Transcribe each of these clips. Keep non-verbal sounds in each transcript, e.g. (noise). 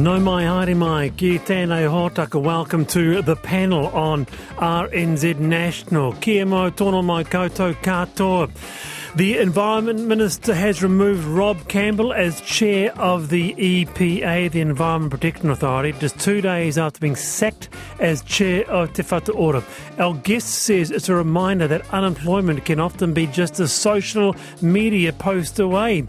No mai haere mai, ki tēnei hōtaka. Welcome to the panel on RNZ National. Kia mo tono mai koutou katoa. The Environment Minister has removed Rob Campbell as chair of the EPA, the Environment Protection Authority, just two days after being sacked as chair of Te Whatu Ora. Our guest says it's a reminder that unemployment can often be just a social media post away.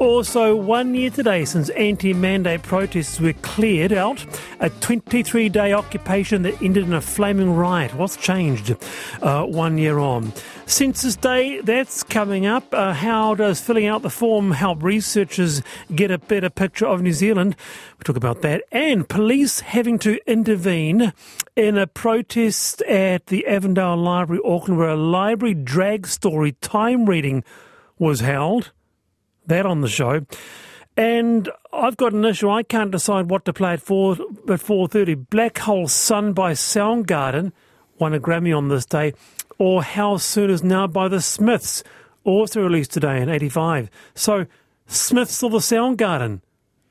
Also, one year today since anti mandate protests were cleared out, a 23 day occupation that ended in a flaming riot. What's changed uh, one year on? Census Day, that's coming up. Uh, how does filling out the form help researchers get a better picture of New Zealand? We'll talk about that. And police having to intervene in a protest at the Avondale Library, Auckland, where a library drag story time reading was held that on the show. And I've got an issue. I can't decide what to play at four at four thirty. Black Hole Sun by Soundgarden won a Grammy on this day, or How Soon Is Now by the Smiths, also released today in '85. So Smiths or the Soundgarden,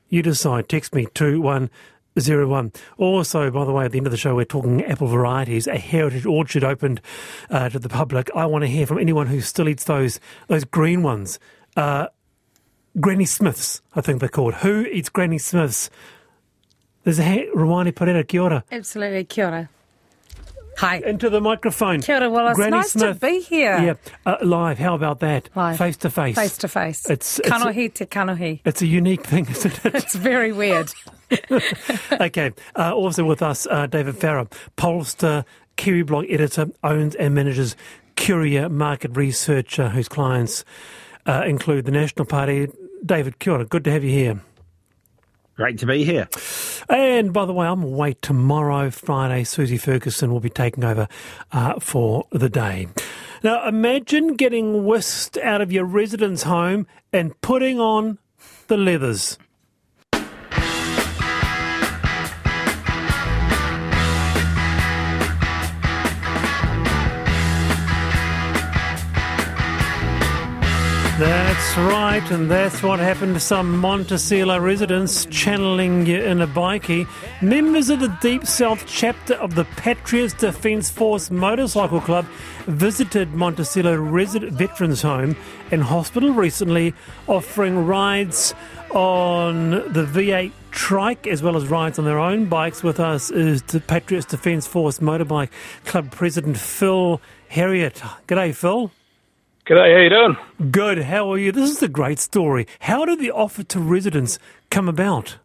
you decide. Text me two one zero one. Also, by the way, at the end of the show, we're talking apple varieties. A heritage orchard opened uh, to the public. I want to hear from anyone who still eats those those green ones. Uh, Granny Smiths, I think they're called. Who eats Granny Smiths? There's a ha- Ruwani Perera, kia ora. Absolutely, kia ora. Hi. Into the microphone. Kia ora, well, it's Granny nice Smith. to be here. Yeah, uh, live. How about that? Live. Face to face. Face to face. It's- it's- Kanohi te kanohi. It's a unique thing, isn't it? (laughs) It's very weird. (laughs) okay. Uh, also with us, uh, David Farrar, pollster, Kiwiblog editor, owns and manages Curia Market Research, uh, whose clients uh, include the National Party. David, kia. Good to have you here. Great to be here. And by the way, I'm away tomorrow, Friday. Susie Ferguson will be taking over uh, for the day. Now, imagine getting whisked out of your residence home and putting on the leathers. That's right, and that's what happened to some Montecillo residents channeling in a bikie. Members of the Deep South chapter of the Patriots Defence Force Motorcycle Club visited Montecillo Resi- Veterans Home and Hospital recently, offering rides on the V8 trike as well as rides on their own bikes. With us is the Patriots Defence Force Motorbike Club President Phil Harriet. G'day, Phil. G'day, how you doing? Good. How are you? This is a great story. How did the offer to residents come about?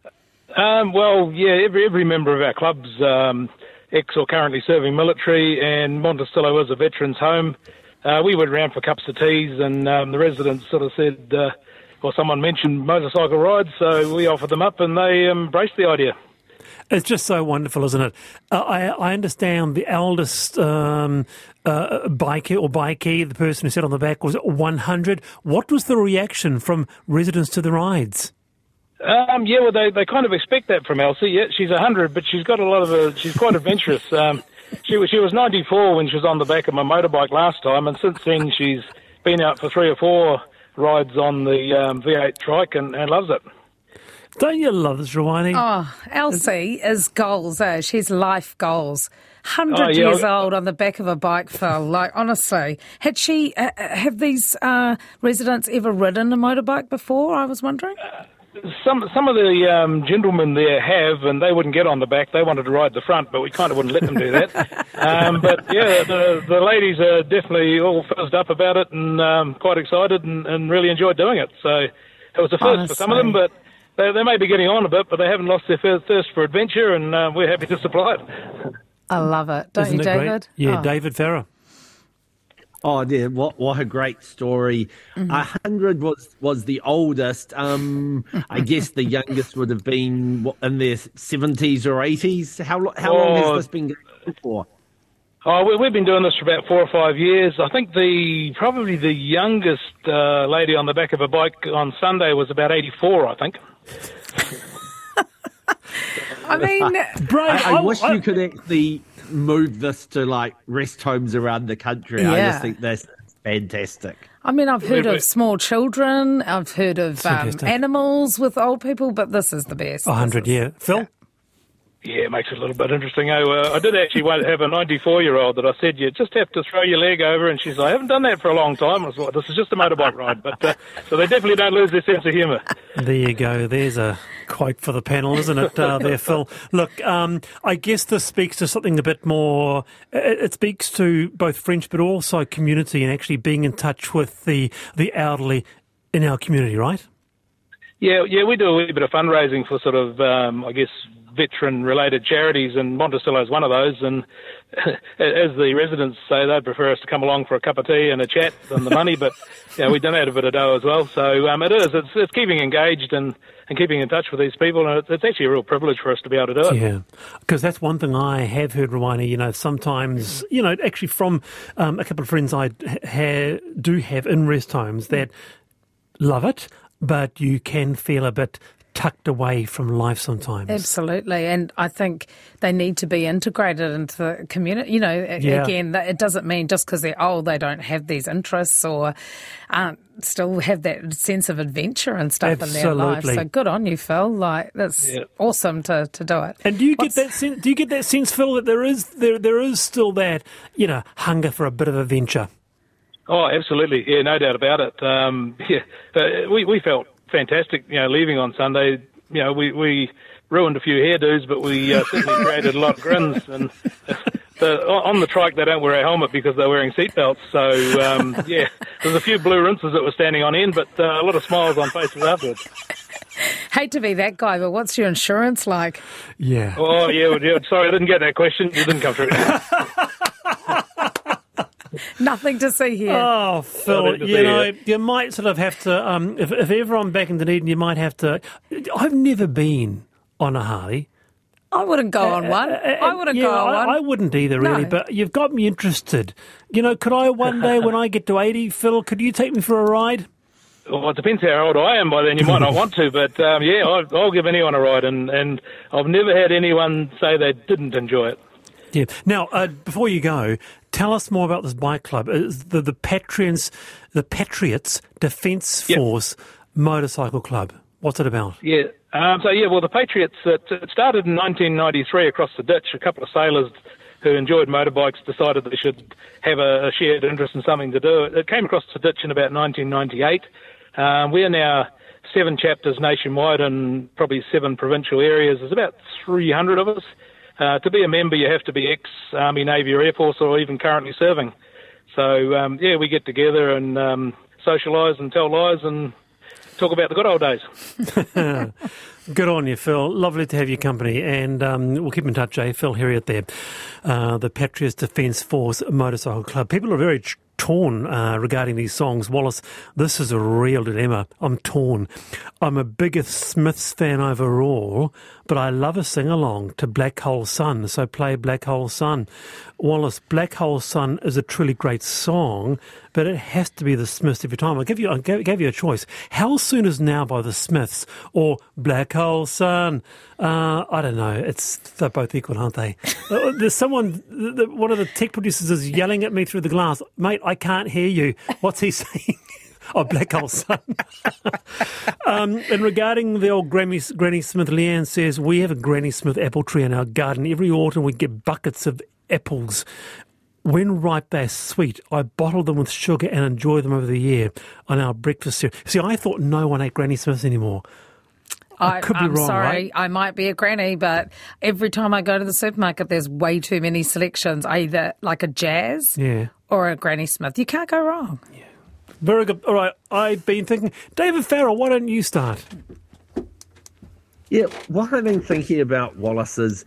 Um, well, yeah, every every member of our club's um, ex or currently serving military, and Montecillo is a veterans' home. Uh, we went around for cups of teas, and um, the residents sort of said, uh, or someone mentioned motorcycle rides, so we offered them up, and they embraced the idea. It's just so wonderful, isn't it? Uh, I, I understand the eldest um, uh, or bikie, the person who sat on the back, was 100. What was the reaction from residents to the rides? Um, yeah, well, they, they kind of expect that from Elsie. Yeah, she's 100, but she's got a lot of, uh, she's quite adventurous. Um, she, was- she was 94 when she was on the back of my motorbike last time, and since then she's been out for three or four rides on the um, V8 trike and, and loves it. Don't you love this, Ruwani? Oh, Elsie is goals, eh? She's life goals. 100 Oh, yeah, years old on the back of a bike, Phil. Like, honestly. Had she, uh, uh, have these uh, residents ever ridden a motorbike before? I was wondering. Some some of the um, gentlemen there have, and they wouldn't get on the back. They wanted to ride the front, but we kind of wouldn't let them do that. (laughs) um, but yeah, the the ladies are definitely all fizzed up about it and um, quite excited and, and really enjoyed doing it. So it was a first for some of them, but they, they may be getting on a bit, but they haven't lost their thirst for adventure, and uh, we're happy to supply it. (laughs) I love it. Don't Isn't you, it great? David? Yeah, Oh. David Farrar. Oh, dear, what what a great story! Mm-hmm. A hundred was was the oldest. Um, I guess the youngest would have been what, in their seventies or eighties. How lo- how long Oh. has this been going on for? Oh, we, we've been doing this for about four or five years. I think the probably the youngest uh, lady on the back of a bike on Sunday was about 84, I think. I mean, Brave. I, I wish I- you could actually move this to like rest homes around the country. I just think that's fantastic. I mean, I've heard of small children, I've heard of um, animals with old people, but this is the best. A hundred, yeah. Phil? Yeah, it makes it a little bit interesting. Oh, uh, I did actually have a 94 year old that I said, you just have to throw your leg over. And she's like, I haven't done that for a long time. I was like, this is just a motorbike ride. But uh, So they definitely don't lose their sense of humour. There you go. There's a quote for the panel, isn't it, uh, there, Phil? Look, um, I guess this speaks to something a bit more. It, it, speaks to both French, but also community and actually being in touch with the, the elderly in our community, right? Yeah, yeah, we do a wee bit of fundraising for sort of, um, I guess, veteran-related charities, and Montecillo is one of those. And (laughs) as the residents say, they'd prefer us to come along for a cup of tea and a chat than the money. But yeah, we donate a bit of dough as well. So um, it is. It's, it's keeping engaged and, and keeping in touch with these people, and it's, it's actually a real privilege for us to be able to do it. Yeah, because that's one thing I have heard, Ruwani. You know, sometimes you know, actually from um, a couple of friends I ha- do have in rest homes that love it but you can feel a bit tucked away from life sometimes. Absolutely. And I think they need to be integrated into the community. You know, yeah. again, it doesn't mean just because they're old they don't have these interests or aren't still have that sense of adventure and stuff Absolutely. in their life. So good on you, Phil. Like that's yeah. awesome to, to do it. And do you What's... get that sense do you get that sense, Phil, that there is there there is still that, you know, hunger for a bit of adventure? Oh, absolutely. Yeah, no doubt about it. Um, (laughs) yeah, we, we felt fantastic, you know, leaving on Sunday. You know, we, we ruined a few hairdos, but we uh, certainly (laughs) created a lot of grins. And the, on the trike, they don't wear a helmet because they're wearing seatbelts. So, um, yeah, there's a few blue rinses that were standing on end, but uh, a lot of smiles on faces afterwards. Hate to be that guy, but what's your insurance like? Yeah. Oh, yeah. yeah sorry, I didn't get that question. You didn't come through. (laughs) (laughs) Nothing to see here. Oh, Phil, you know, here. you might sort of have to, um, if, if ever I'm back in Dunedin, you might have to. I've never been on a Harley. I wouldn't go on uh, one. Uh, uh, I wouldn't yeah, go on I, one. I wouldn't either, really. No. But you've got me interested. You know, could I one day, when I get to eighty, Phil, could you take me for a ride? Well, it depends how old I am by then. You might not want to, but um, yeah, I'll, I'll, give anyone a ride, and, and I've never had anyone say they didn't enjoy it. Yeah. Now, uh, before you go, tell us more about this bike club. It's the the Patriots, the Patriots Defence yep. Force Motorcycle Club. What's it about? Yeah. Um, so yeah, well, the Patriots it, it started in 1993 across the ditch. A couple of sailors who enjoyed motorbikes decided they should have a, a shared interest in something to do. It came across the ditch in about 1998. Um, we are now seven chapters nationwide and probably seven provincial areas. There's about 300 of us. Uh, to be a member, you have to be ex-Army, Navy, or Air Force, or even currently serving. So um, yeah, we get together and um, socialise and tell lies and talk about the good old days. (laughs) Good on you, Phil. Lovely to have your company, and um, we'll keep in touch, eh? Phil Herriot there, uh, the Patriots Defence Force Motorcycle Club. People are very torn uh, regarding these songs. Wallace, this is a real dilemma. I'm torn. I'm a bigger Smiths fan overall, but I love a sing along to Black Hole Sun, so play Black Hole Sun. Wallace, Black Hole Sun is a truly great song, but it has to be the Smiths every time. I give you, I gave you a choice. How soon is now by the Smiths or Black Hole Sun? Uh, I don't know. It's they're both equal, aren't they? (laughs) Uh, there's someone, one of the tech producers is yelling at me through the glass, mate. I can't hear you. What's he (laughs) saying? oh, Black Hole Sun. (laughs) um, and regarding the old Granny, Granny Smith, Leanne says, We have a Granny Smith apple tree in our garden. Every autumn we get buckets of apples. When ripe, they're sweet. I bottle them with sugar and enjoy them over the year on our breakfast cereal. See, I thought no one ate Granny Smiths anymore. I, I could be I'm wrong, sorry, right? I might be a granny, but every time I go to the supermarket, there's way too many selections. Either like a jazz yeah. or a Granny Smith. You can't go wrong. Yeah. Very good. All right, I've been thinking, David Farrar, why don't you start? Yeah, what I've been thinking about Wallace is,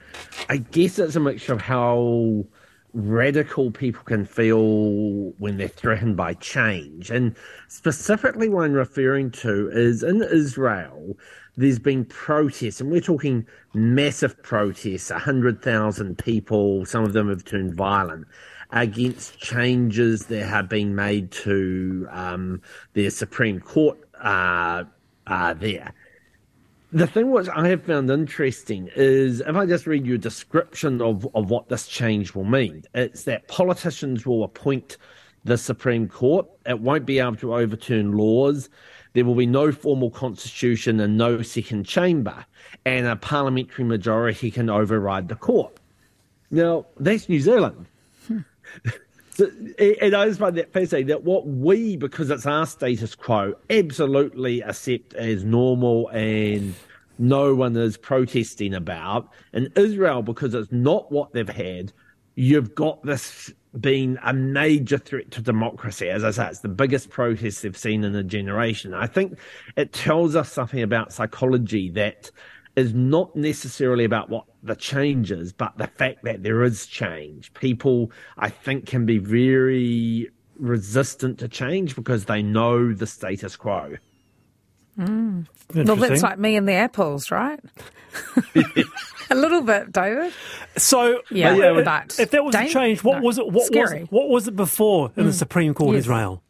I guess it's a mixture of how radical people can feel when they're threatened by change. And specifically, what I'm referring to is in Israel, there's been protests, and we're talking massive protests 100,000 people, some of them have turned violent against changes that have been made to um, their Supreme Court uh, uh, there. The thing which I have found interesting is if I just read you a description of, of what this change will mean, it's that politicians will appoint the Supreme Court. It won't be able to overturn laws. There will be no formal constitution and no second chamber, and a parliamentary majority can override the court. Now, that's New Zealand. Hmm. (laughs) so, and I just find that fascinating that what we, because it's our status quo, absolutely accept as normal and no one is protesting about. In Israel, because it's not what they've had, you've got this being a major threat to democracy. As I say, it's the biggest protest they've seen in a generation. I think it tells us something about psychology that is not necessarily about what the change is, but the fact that there is change. People, I think, can be very resistant to change because they know the status quo. Mm. Well, that's like me and the apples, right? (laughs) a little bit, David. So, yeah, yeah but if that was a change, what no, was it? What scary. was it, what was it before in mm. the Supreme Court yes. Israel?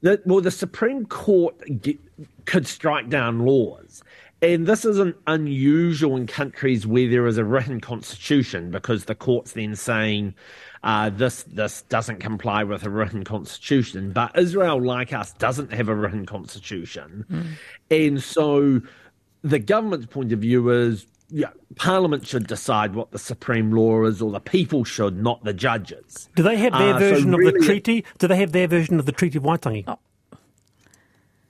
The, well, the Supreme Court get, could strike down laws. And this isn't unusual in countries where there is a written constitution because the court's then saying uh, this this doesn't comply with a written constitution. But Israel, like us, doesn't have a written constitution, mm. and so the government's point of view is. Yeah, Parliament should decide what the supreme law is, or the people should, not the judges. Do they have their uh, version so really of the treaty? Do they have their version of the Treaty of Waitangi? Oh.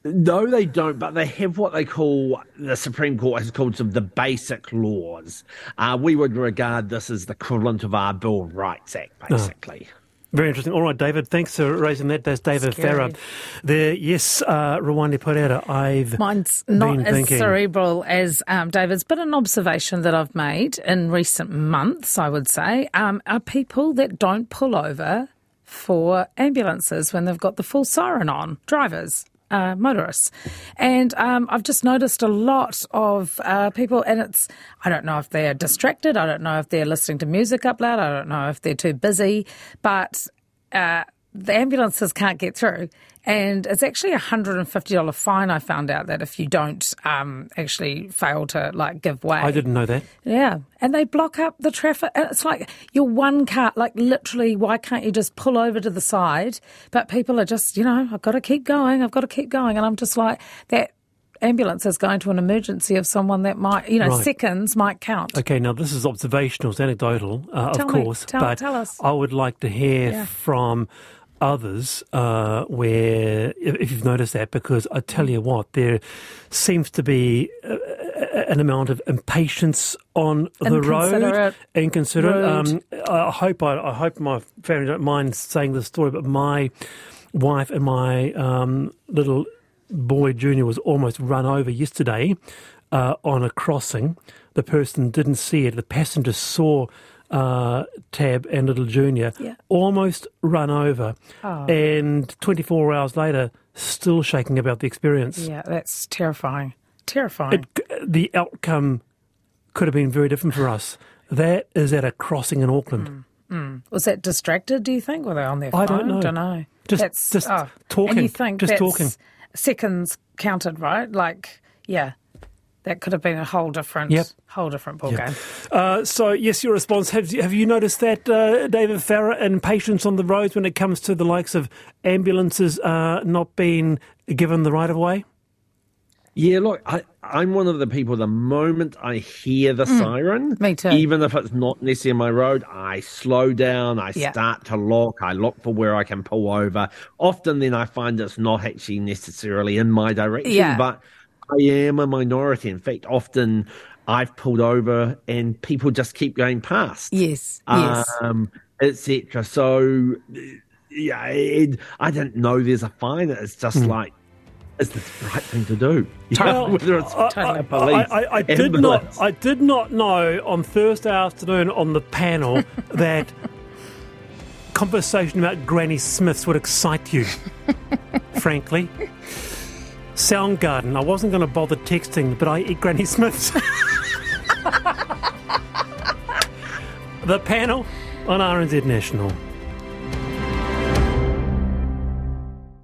No, they don't, but they have what they call the Supreme Court has called some of the basic laws. Uh, we would regard this as the equivalent of our Bill of Rights Act, ah. basically. Oh. Very interesting. All right, David, thanks for raising that. That's David Farrar. There, yes, uh, Ruwani Perera, I've Mine's not as thinking... cerebral as um, David's, but an observation that I've made in recent months, I would say, um, are people that don't pull over for ambulances when they've got the full siren on, drivers uh, motorists. And um, I've just noticed a lot of uh, people, and it's, I don't know if they're distracted, I don't know if they're listening to music up loud, I don't know if they're too busy, but uh, the ambulances can't get through. And it's actually a $150 fine, I found out, that if you don't um, actually fail to like give way. I didn't know that. Yeah. And they block up the traffic. And it's like you're one car, like literally, why can't you just pull over to the side? But people are just, you know, I've got to keep going, I've got to keep going. And I'm just like, that ambulance is going to an emergency of someone that might, you know, right. seconds might count. Okay, now this is observational, it's anecdotal, uh, of course. Tell, but tell. I would like to hear yeah. from others uh, where, if you've noticed that, because I tell you what, there seems to be a, a, an amount of impatience on the road. Inconsiderate. Um, I hope I, I, hope my family don't mind saying this story, but my wife and my um, little boy Junior was almost run over yesterday uh, on a crossing. The person didn't see it. The passenger saw uh, Tab and Little Junior yeah. almost run over, oh. and 24 hours later, still shaking about the experience. Yeah, that's terrifying. Terrifying. It, the outcome could have been very different for us. That is at a crossing in Auckland. Mm. Mm. Was that distracted? Do you think? Were they on their phone? I don't know. Don't know. Just, that's, just oh. talking. And you think just talking. Seconds counted, right? Like, yeah that could have been a whole different, yep. whole different ball yep. game. Uh, so, yes, your response. Have, have you noticed that, uh, David Farrar, and patience on the roads when it comes to the likes of ambulances uh, not being given the right of way? Yeah, look, I, am one of the people. The moment I hear the mm, siren, me too. Even if it's not necessarily my road, I slow down. I yeah. start to look. I look for where I can pull over. Often, then I find it's not actually necessarily in my direction, yeah. but I am a minority. In fact, often I've pulled over and people just keep going past. Yes, yes, um, etc. So, yeah, it, I didn't know. There's a fine. It's just mm. like is the right thing to do. Well, whether it's I, police, I, I, I did not. I did not know on Thursday afternoon on the panel (laughs) that conversation about Granny Smiths would excite you. (laughs) frankly. Soundgarden. I wasn't going to bother texting, but I eat Granny Smiths. (laughs) the panel on RNZ National.